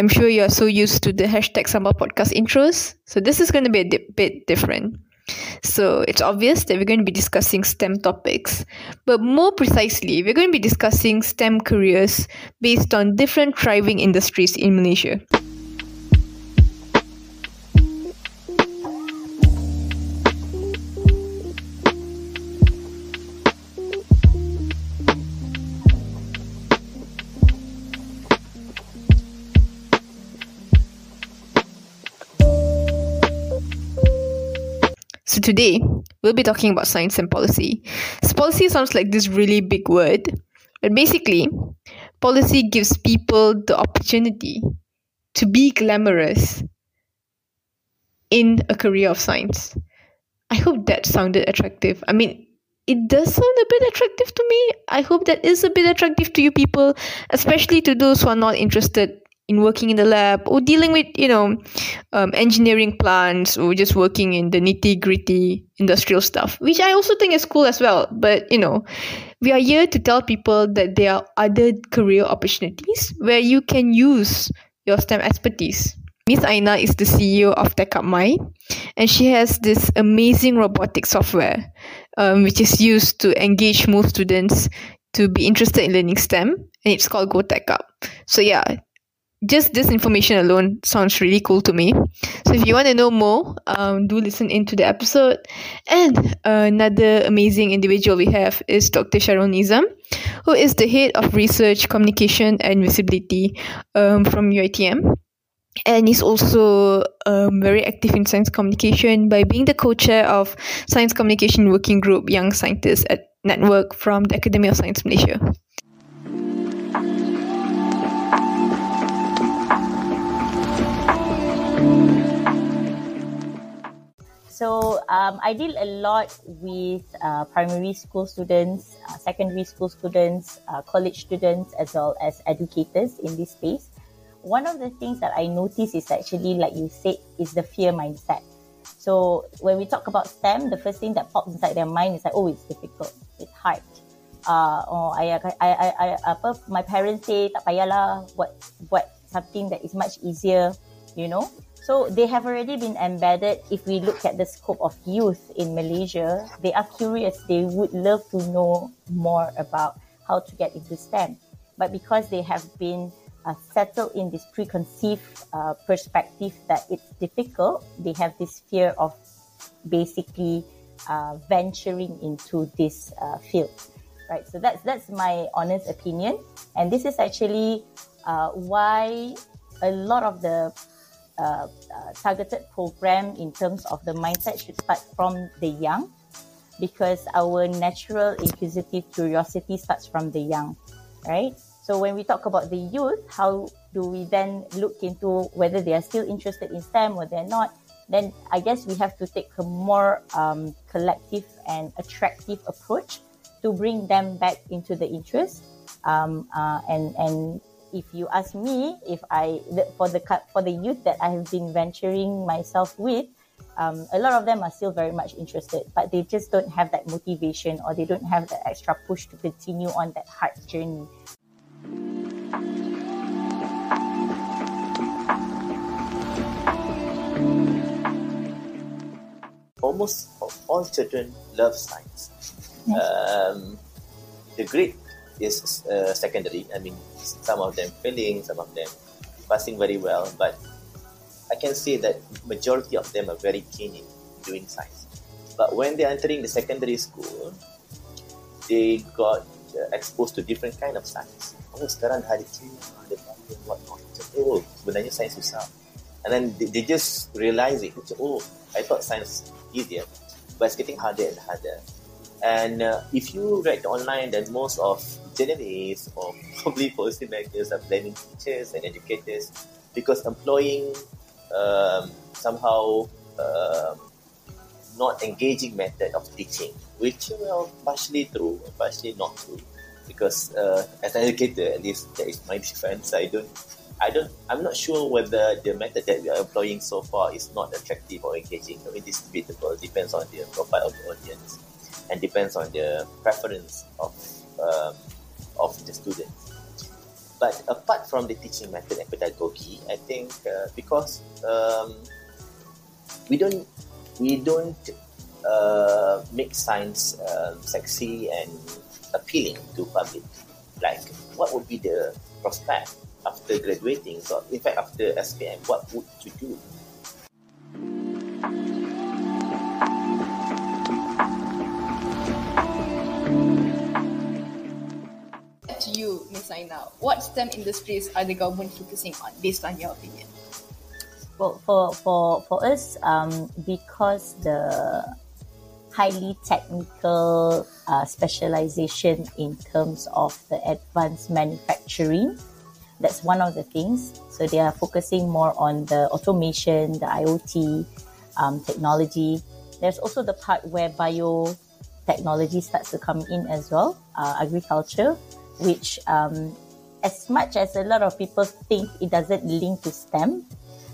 I'm sure you are so used to the hashtag Sambal podcast intros. So this is going to be a di- bit different. So it's obvious that we're going to be discussing STEM topics, but more precisely, we're going to be discussing STEM careers based on different thriving industries in Malaysia. So today, we'll be talking about science and policy. So policy sounds like this really big word, but basically, policy gives people the opportunity to be glamorous in a career of science. I hope that sounded attractive. I mean, it does sound a bit attractive to me. I hope that is a bit attractive to you people, especially to those who are not interested in working in the lab or dealing with you know um, engineering plants or just working in the nitty gritty industrial stuff which i also think is cool as well but you know we are here to tell people that there are other career opportunities where you can use your stem expertise Miss Aina is the CEO of TechUpMy, and she has this amazing robotic software, um, which is used to engage more students to be interested in learning STEM, and it's called Go Tech Up. So yeah, just this information alone sounds really cool to me. So if you want to know more, um, do listen into the episode. And another amazing individual we have is Dr. Sharul Nizam, who is the head of research, communication, and visibility um, from UITM. And he's also um, very active in science communication by being the co-chair of Science Communication Working Group Young Scientists at Network from the Academy of Science Malaysia. So um, I deal a lot with uh, primary school students, uh, secondary school students, uh, college students, as well as educators in this space. One of the things that I notice is actually, like you said, is the fear mindset. So when we talk about STEM, the first thing that pops inside their mind is like, oh, it's difficult, it's hard. Uh, I, I, I, I, apa, my parents say, tak payahlah buat, buat something that is much easier, you know. So they have already been embedded. If we look at the scope of youth in Malaysia, they are curious. They would love to know more about how to get into STEM. But because they have been uh, settled in this preconceived uh, perspective that it's difficult, they have this fear of basically uh, venturing into this uh, field. Right. So that's that's my honest opinion, and this is actually uh, why a lot of the uh, uh, targeted program in terms of the mindset should start from the young because our natural inquisitive curiosity starts from the young, right? So when we talk about the youth, how do we then look into whether they are still interested in STEM or they're not? Then I guess we have to take a more um, collective and attractive approach to bring them back into the interest um, uh, and and if you ask me, if I for the for the youth that I have been venturing myself with, um, a lot of them are still very much interested, but they just don't have that motivation or they don't have that extra push to continue on that hard journey. Almost all children love science. Yes. Um, the grade is uh, secondary. I mean, some of them failing, some of them passing very well, but I can say that majority of them are very keen in doing science. But when they're entering the secondary school, they got uh, exposed to different kind of science. Oh, sekarang ada ada what not. Oh, sebenarnya science susah. And then they, they just realize it. Oh, I thought science easier, but it's getting harder and harder. And uh, if you read online, then most of journalists or probably policymakers are blaming teachers and educators because employing um, somehow um, not engaging method of teaching, which well partially true, partially not true. Because uh, as an educator, at least that is my defense. I don't, I don't, I'm not sure whether the method that we are employing so far is not attractive or engaging. I mean, it's debatable. Depends on the profile of the audience, and depends on the preference of um, of the students. but apart from the teaching method and pedagogy, I think uh, because um, we don't we don't uh, make science um, sexy and appealing to public. Like, what would be the prospect after graduating? So, in fact, after SPM, what would you do? Ms. Aina, what STEM industries are the government focusing on based on your opinion? Well, for for for us, um, because the highly technical uh, specialization in terms of the advanced manufacturing, that's one of the things. So they are focusing more on the automation, the IoT um, technology. There's also the part where biotechnology starts to come in as well, uh, agriculture, which um, as much as a lot of people think it doesn't link to STEM,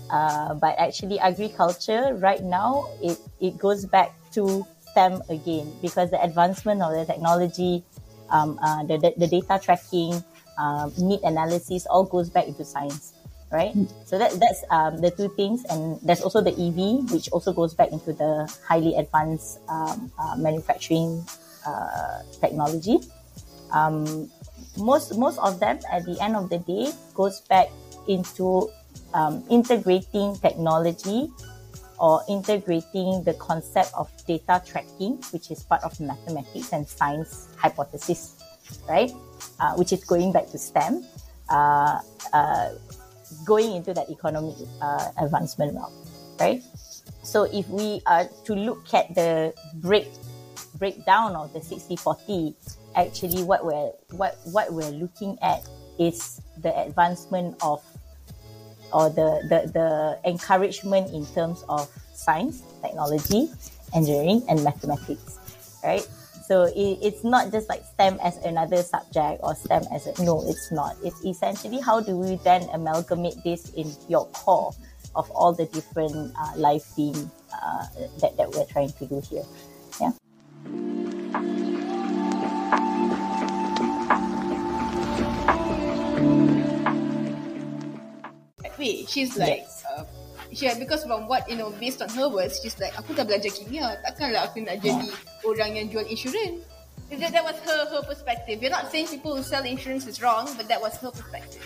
uh, but actually agriculture right now it, it goes back to STEM again because the advancement of the technology, um, uh, the, the, the data tracking, um, need analysis all goes back into science, right? Mm. So that that's um, the two things, and there's also the EV, which also goes back into the highly advanced um, uh, manufacturing uh, technology. Most most of them, at the end of the day, goes back into um, integrating technology or integrating the concept of data tracking, which is part of mathematics and science hypothesis, right? Uh, which is going back to STEM, uh, uh, going into that economic uh, advancement route, right? So if we are to look at the break breakdown of the 60-40, actually what we're what what we're looking at is the advancement of or the, the, the encouragement in terms of science, technology, engineering, and mathematics, right? So it, it's not just like STEM as another subject or STEM as a, no, it's not. It's essentially how do we then amalgamate this in your core of all the different uh, life being uh, that, that we're trying to do here. Way. She's like, yes. uh, she because from what you know, based on her words, she's like, aku dah belajar kimia, takkanlah aku nak jadi orang yang jual insurans. That, that was her her perspective. We're not saying people who sell insurance is wrong, but that was her perspective.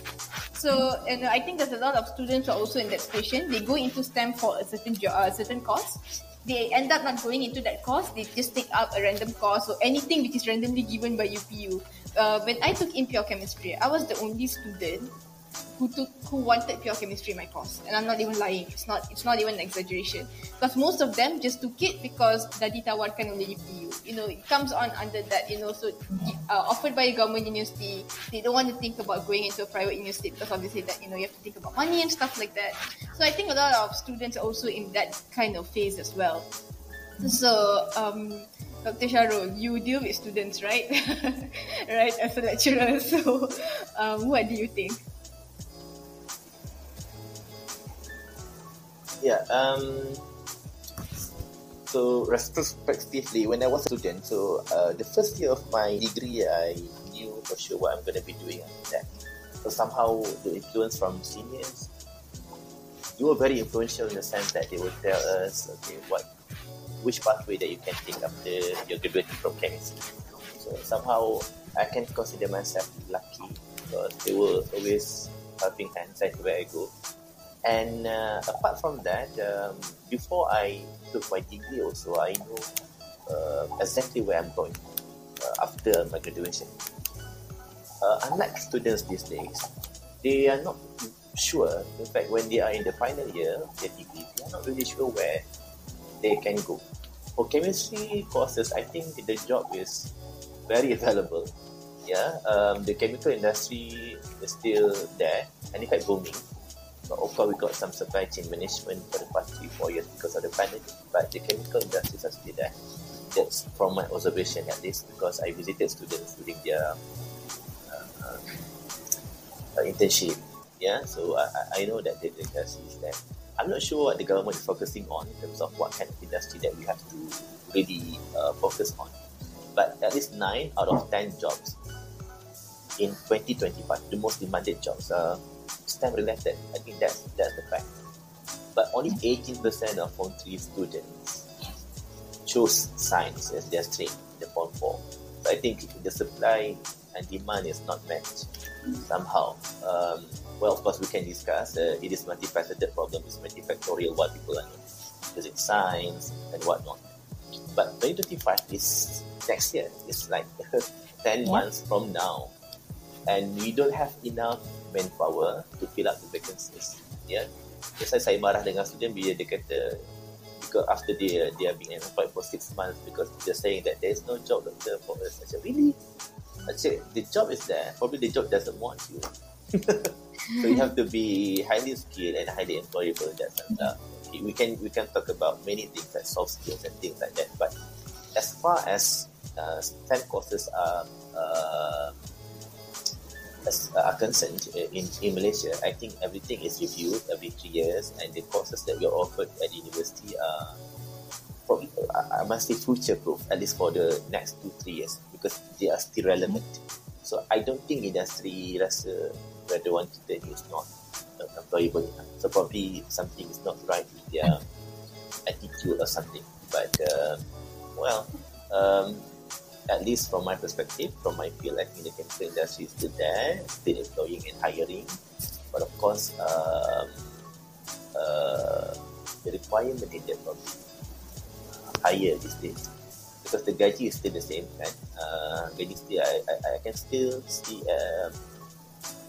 So, and I think there's a lot of students who are also in that situation. They go into STEM for a certain job, uh, certain course. They end up not going into that course. They just take up a random course or anything which is randomly given by UPU. Uh, when I took impure chemistry, I was the only student who took who wanted pure chemistry in my course and i'm not even lying it's not it's not even an exaggeration because most of them just took it because dah ditawarkan oleh you You know it comes on under that you know so uh, offered by a government university they don't want to think about going into a private university because obviously that you know you have to think about money and stuff like that so i think a lot of students are also in that kind of phase as well so um Dr. Sharul, you deal with students, right? right, as a lecturer. So, um, what do you think? Yeah. Um, so retrospectively, when I was a student, so uh, the first year of my degree, I knew for sure what I'm going to be doing after that. So somehow the influence from seniors, you were very influential in the sense that they would tell us, okay, what, which pathway that you can take after you're graduating from chemistry. So somehow I can consider myself lucky because they were always helping hands everywhere I go. And uh, apart from that, um, before I took my degree, also I know uh, exactly where I'm going uh, after my graduation. Uh, unlike students these days, they are not sure. In fact, when they are in the final year of their degree, they are not really sure where they can go. For chemistry courses, I think the job is very available. Yeah, um, the chemical industry is still there and in fact booming but of course, we got some supply chain management for the past three, four years because of the pandemic. But the chemical industries are still there. That's from my observation at least because I visited students during their uh, uh, internship. Yeah, so I, I know that the industry is there. I'm not sure what the government is focusing on in terms of what kind of industry that we have to really uh, focus on. But at least nine out of ten jobs in 2025, the most demanded jobs are STEM related. I think that's that's the fact. But only 18% of Form 3 students chose science as their stream in the Form 4. So I think the supply and demand is not met somehow. Um, well, of course, we can discuss. Uh, it is multifaceted problem. It's multifactorial what people are using science and whatnot. But 2025 is next year. It's like 10 yeah. months from now. And we don't have enough manpower to fill up the vacancies. Yeah. That's why saya marah dengan student bila dia kata because after they, they are being employed for six months because they're saying that there is no job doctor for us. I said, really? I said, the job is there. Probably the job doesn't want you. so you have to be highly skilled and highly employable in that sense. Uh, we can we can talk about many things like soft skills and things like that. But as far as uh, STEM courses are uh, uh, are concerned uh, in, in Malaysia, I think everything is reviewed every three years, and the courses that we are offered at university are probably I must say future proof at least for the next two three years because they are still relevant. So I don't think industry rasa whether one to ten is not employable. So probably something is not right with their attitude or something. But uh, well, um, at least from my perspective, from my field, I think the chemical industry is still there, still employing and hiring. But of course, um, uh, the requirement in that probably higher these days because the gaji is still the same kan uh, gaji still I, I, I can still see um,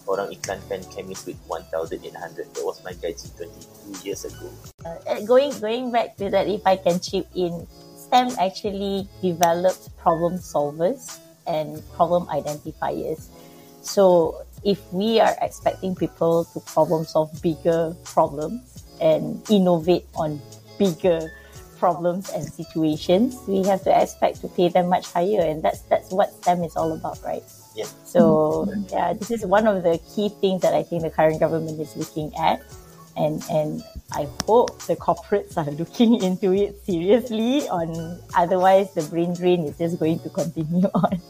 orang iklankan chemist with 1800 that was my gaji 22 years ago. Uh, going going back to that if I can chip in STEM actually developed problem solvers and problem identifiers so if we are expecting people to problem solve bigger problems and innovate on bigger problems and situations, we have to expect to pay them much higher, and that's that's what STEM is all about, right? Yeah. So yeah, this is one of the key things that I think the current government is looking at, and and I hope the corporates are looking into it seriously. On otherwise, the brain drain is just going to continue on.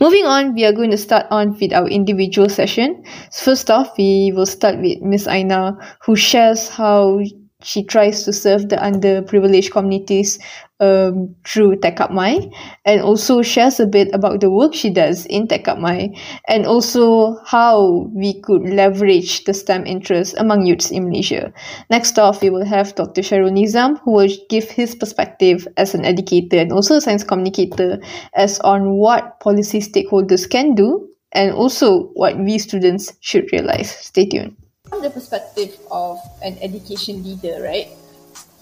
Moving on, we are going to start on with our individual session. First off, we will start with Miss Aina, who shares how she tries to serve the underprivileged communities um, through Up and also shares a bit about the work she does in Up and also how we could leverage the STEM interest among youths in Malaysia. Next off, we will have Dr. Sharul Nizam who will give his perspective as an educator and also a science communicator as on what policy stakeholders can do and also what we students should realize. Stay tuned from the perspective of an education leader, right?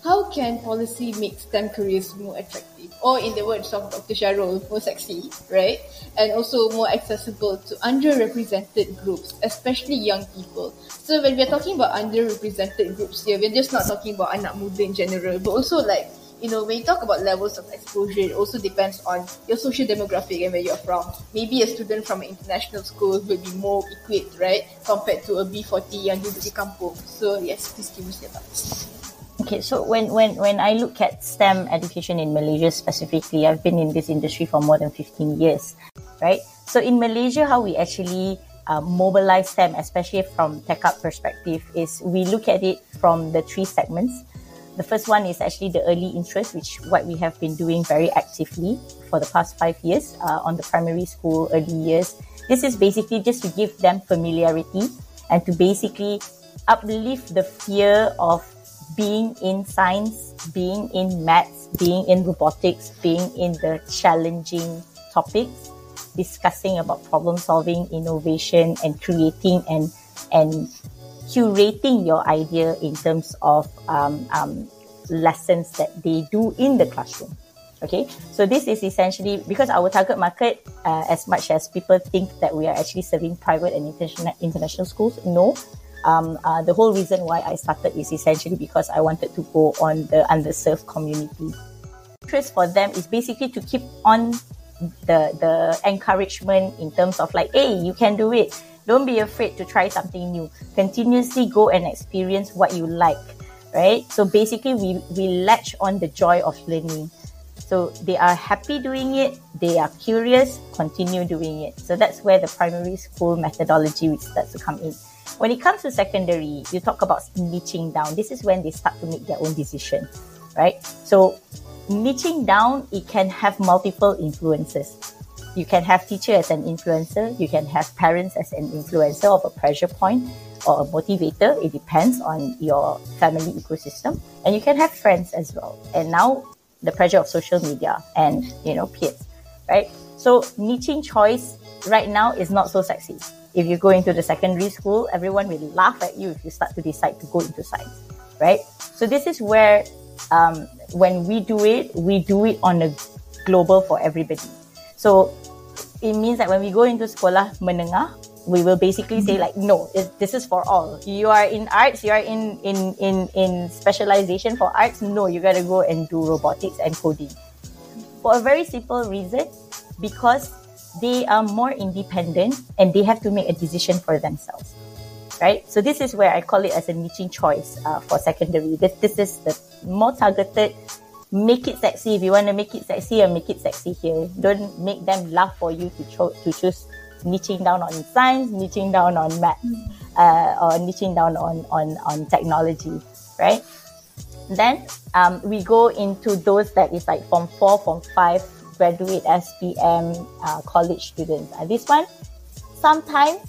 How can policy make STEM careers more attractive? Or in the words of Dr. Sharul, more sexy, right? And also more accessible to underrepresented groups, especially young people. So when we're talking about underrepresented groups here, we're just not talking about anak muda in general, but also like you know, when you talk about levels of exposure, it also depends on your social demographic and where you're from. Maybe a student from an international school will be more equipped, right, compared to a B40 yang duduk di kampung. So yes, please give us your thoughts. Okay, so when, when, when I look at STEM education in Malaysia specifically, I've been in this industry for more than 15 years, right? So in Malaysia, how we actually uh, mobilize STEM, especially from tech up perspective, is we look at it from the three segments. The first one is actually the early interest, which what we have been doing very actively for the past five years uh, on the primary school early years. This is basically just to give them familiarity and to basically uplift the fear of being in science, being in maths, being in robotics, being in the challenging topics, discussing about problem solving, innovation, and creating and and curating your idea in terms of um, um, lessons that they do in the classroom. Okay, so this is essentially because our target market, uh, as much as people think that we are actually serving private and international international schools, no. Um, uh, the whole reason why I started is essentially because I wanted to go on the underserved community. Interest for them is basically to keep on the the encouragement in terms of like, hey, you can do it don't be afraid to try something new. Continuously go and experience what you like. right? So basically, we, we latch on the joy of learning. So they are happy doing it, they are curious, continue doing it. So that's where the primary school methodology starts to come in. When it comes to secondary, you talk about niching down. This is when they start to make their own decision, right? So niching down, it can have multiple influences. You can have teacher as an influencer. You can have parents as an influencer of a pressure point or a motivator. It depends on your family ecosystem. And you can have friends as well. And now the pressure of social media and, you know, peers, right? So niching choice right now is not so sexy. If you go into the secondary school, everyone will laugh at you if you start to decide to go into science, right? So this is where, um, when we do it, we do it on a global for everybody. So it means that when we go into sekolah menengah, we will basically say like, no, it, this is for all. You are in arts, you are in, in, in, in specialization for arts. No, you got to go and do robotics and coding. For a very simple reason, because they are more independent and they have to make a decision for themselves. Right? So this is where I call it as a niching choice uh, for secondary. This, this is the more targeted make it sexy. If you want to make it sexy, and make it sexy here. Don't make them laugh for you to, cho- to choose niching down on science, niching down on math, uh, or niching down on, on, on technology, right? Then um, we go into those that is like from four, from five, graduate SPM uh, college students. And this one, sometimes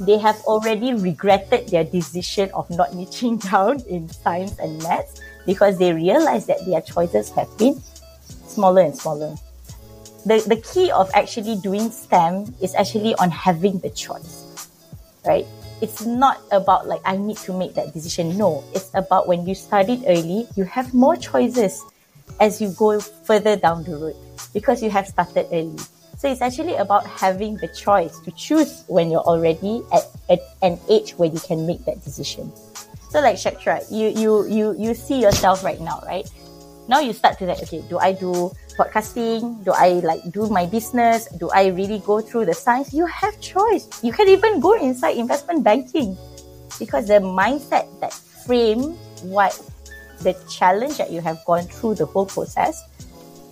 they have already regretted their decision of not niching down in science and maths because they realize that their choices have been smaller and smaller. The, the key of actually doing STEM is actually on having the choice, right? It's not about like, I need to make that decision. No, it's about when you studied early, you have more choices as you go further down the road because you have started early. So it's actually about having the choice to choose when you're already at, at an age where you can make that decision. So like Shaktra, you you you you see yourself right now, right? Now you start to like, okay, do I do podcasting? Do I like do my business? Do I really go through the science? You have choice. You can even go inside investment banking because the mindset that frame what the challenge that you have gone through the whole process,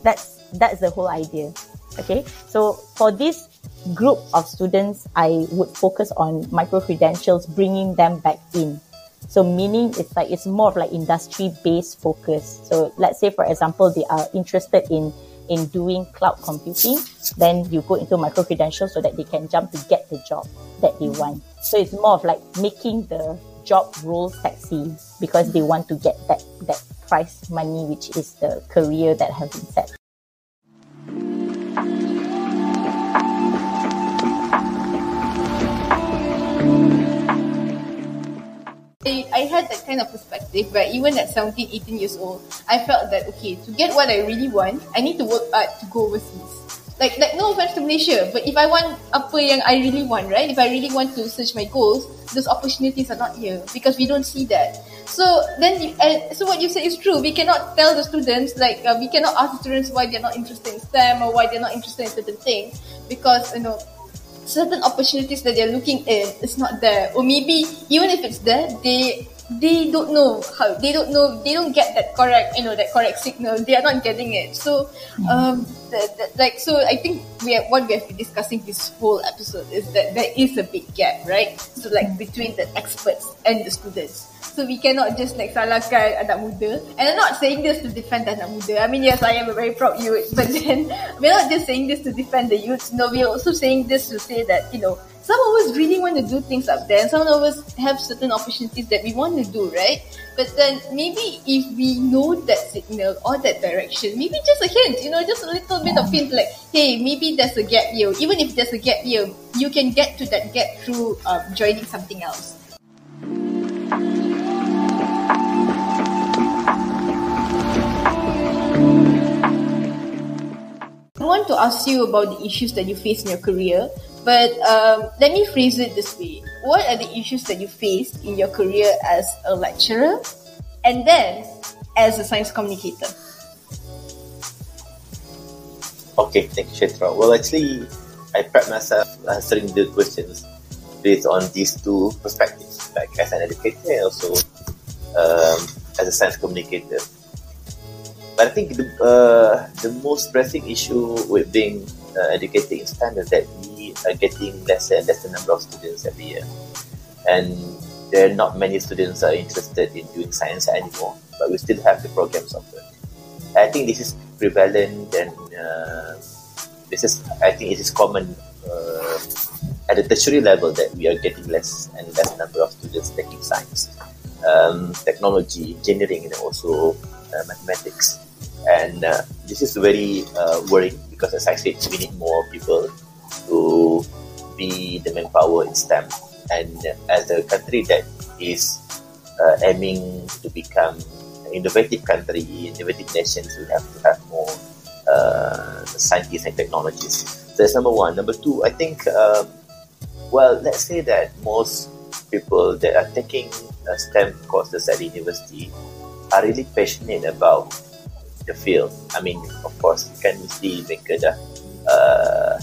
that's that's the whole idea. Okay, so for this group of students, I would focus on micro credentials, bringing them back in. So meaning it's like it's more of like industry based focus. So let's say for example they are interested in in doing cloud computing, then you go into micro credentials so that they can jump to get the job that they want. So it's more of like making the job role sexy because they want to get that that price money which is the career that have been set. I, had that kind of perspective where even at 17, 18 years old, I felt that okay, to get what I really want, I need to work hard to go overseas. Like like no offense to Malaysia, but if I want apa yang I really want, right? If I really want to search my goals, those opportunities are not here because we don't see that. So then, you, uh, so what you say is true. We cannot tell the students like uh, we cannot ask the students why they're not interested in STEM or why they're not interested in certain thing because you know certain opportunities that they're looking in is not there. Or maybe even if it's there they they don't know how they don't know they don't get that correct you know that correct signal. They are not getting it. So um the, the, like so i think we have, what we have been discussing this whole episode is that there is a big gap right? So like between the experts and the students so we cannot just like salahkan anak muda. And I'm not saying this to defend anak muda. I mean, yes, I am a very proud youth. But then, we're not just saying this to defend the youth. No, we're also saying this to say that, you know, some of us really want to do things up there. And some of us have certain opportunities that we want to do, right? But then maybe if we know that signal or that direction, maybe just a hint, you know, just a little bit of hint like, hey, maybe there's a gap year. Even if there's a gap year, you can get to that gap through um, joining something else. Want to ask you about the issues that you face in your career, but um, let me phrase it this way. What are the issues that you faced in your career as a lecturer and then as a science communicator? Okay, thank you, Shetra. Well, actually, I prep myself answering the questions based on these two perspectives, like as an educator and also um, as a science communicator. But I think the, uh, the most pressing issue with being uh, educated in STEM is that we are getting lesser and lesser number of students every year. And there are not many students are interested in doing science anymore, but we still have the programs offered. I think this is prevalent and uh, this is, I think it is common uh, at the tertiary level that we are getting less and less number of students taking science, um, technology, engineering, and also mathematics. And uh, this is very uh, worrying because, as I said, we need more people to be the manpower in STEM. And as a country that is uh, aiming to become an innovative country, innovative nations, we have to have more uh, scientists and technologies. So that's number one. Number two, I think, um, well, let's say that most people that are taking uh, STEM courses at university are really passionate about the field. I mean, of course, you can mesti mereka dah uh,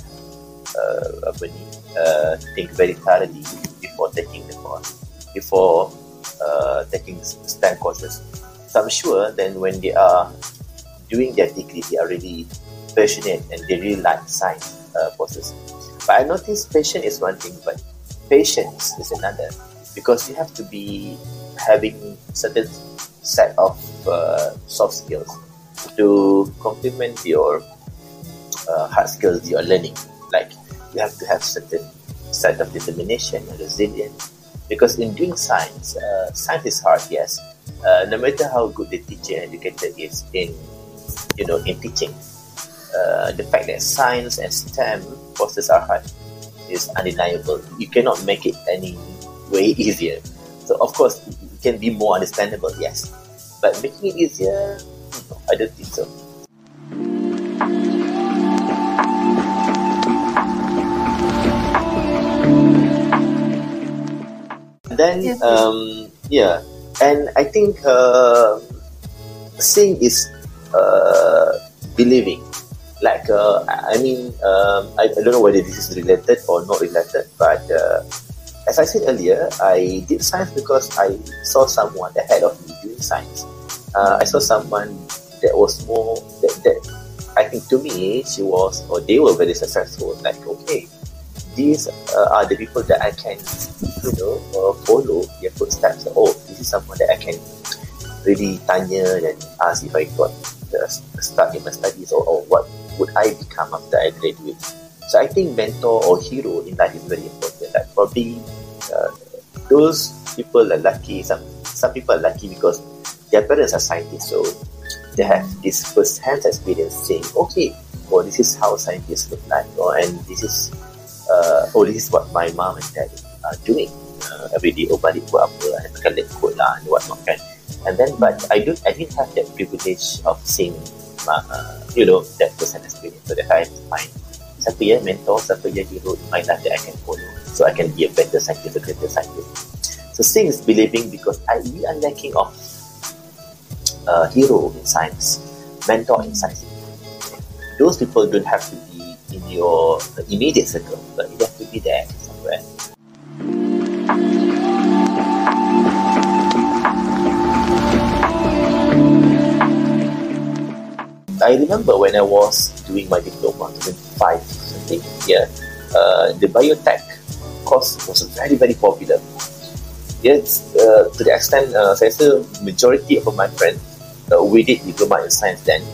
uh, apa ni, uh, think very thoroughly before taking the course, before uh, taking STEM courses. So I'm sure then when they are doing their degree, they are really passionate and they really like science uh, courses. But I notice passion is one thing, but patience is another because you have to be having certain set of uh, soft skills to complement your uh, hard skills you are learning. Like you have to have certain set of determination and resilience. Because in doing science, uh, science is hard, yes. Uh, no matter how good the teacher and educator is in, you know, in teaching, uh, the fact that science and STEM courses are hard is undeniable. You cannot make it any way easier. So of course, can be more understandable, yes. But making it easier, no, I don't think so. Then, um, yeah, and I think uh, seeing is uh, believing. Like, uh, I I mean, um, I, I don't know whether this is related or not related, but uh, as I said earlier, I did science because I saw someone ahead of me doing science. Uh, I saw someone that was more that, that I think to me she was or they were very successful. Like okay, these uh, are the people that I can you know uh, follow their footsteps. Oh, this is someone that I can really tanya and ask if I got the start in my studies or, or what would I become after I graduate. So I think mentor or hero in life is very important. Like probably uh, those people are lucky. Some some people are lucky because their parents are scientists, so they have this first-hand experience saying, okay, oh this is how scientists look like, or and this is uh, oh this is what my mom and dad are doing uh, every day. Oh balik buat? And makan lekut lah and whatnot. And then, but I don't, I didn't have that privilege of seeing, uh, you know, that person experience. So that I find siapa ya mentor, siapa ya hero in my life that I can follow, so I can be a better scientist, a greater scientist. So seeing is believing because I we are lacking of uh, hero in science, mentor in science. Those people don't have to be in your immediate circle, but you have to be there somewhere. I remember when I was doing my diploma, 2005, something, yeah, uh, the biotech course was very, very popular. Yes, uh, to the extent, uh, saya rasa majority of my friends, uh, we did diploma in science then,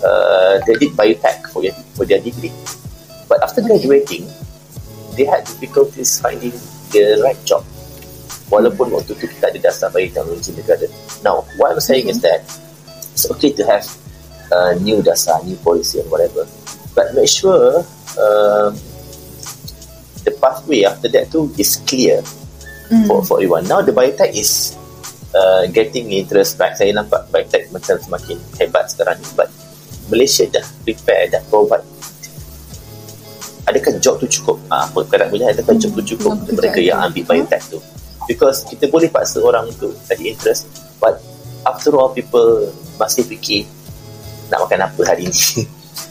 uh, they did biotech for their, for their degree. But after graduating, they had difficulties finding the right job. Walaupun waktu tu kita ada dasar bioteknologi negara. Now, what I'm saying is that it's okay to have uh, new dasar, new policy and whatever. But make sure um, the pathway after that too is clear for, for everyone. Now the biotech is uh, getting interest back. Saya nampak biotech macam semakin hebat sekarang ni. But Malaysia dah prepare, dah provide. Adakah job tu cukup? Ah, apa kadang boleh adakah job tu cukup Hmm, untuk mereka yang ambil biotech tu? Because kita boleh paksa orang untuk tadi interest, but after all people masih fikir nak makan apa hari ni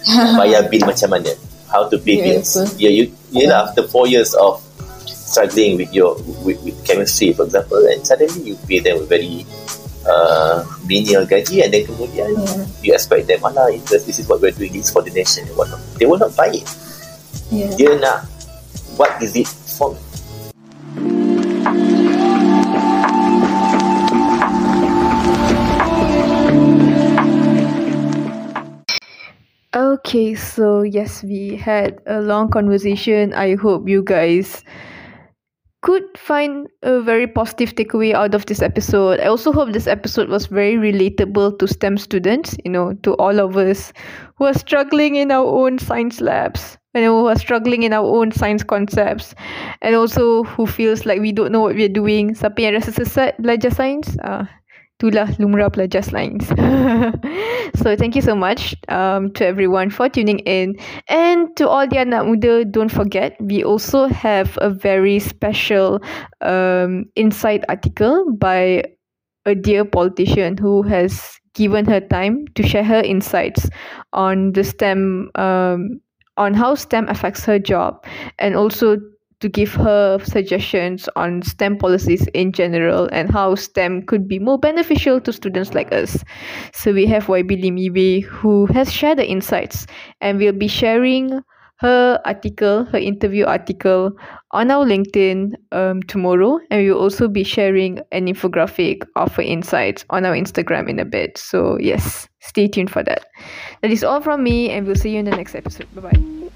Nak bayar bil macam mana how to pay Ya, bills yeah you yeah after four years of struggling with your with, with chemistry for example and suddenly you pay them a very uh, menial gaji and then kemudian yeah. you expect them mana interest this is what we're doing this for the nation and whatnot they will not buy it yeah. dia nak what is it for Okay, so yes, we had a long conversation. I hope you guys could find a very positive takeaway out of this episode. I also hope this episode was very relatable to STEM students, you know, to all of us who are struggling in our own science labs and who are struggling in our own science concepts and also who feels like we don't know what we're doing. Siapa yang rasa sesat belajar science? Uh, itulah lumrah pelajar sains. so thank you so much um, to everyone for tuning in and to all the anak muda don't forget we also have a very special um, insight article by a dear politician who has given her time to share her insights on the STEM um, on how STEM affects her job and also to give her suggestions on STEM policies in general and how STEM could be more beneficial to students like us. So we have YB Limiwe who has shared the insights and we'll be sharing her article, her interview article on our LinkedIn um, tomorrow. And we'll also be sharing an infographic of her insights on our Instagram in a bit. So yes, stay tuned for that. That is all from me and we'll see you in the next episode. Bye bye.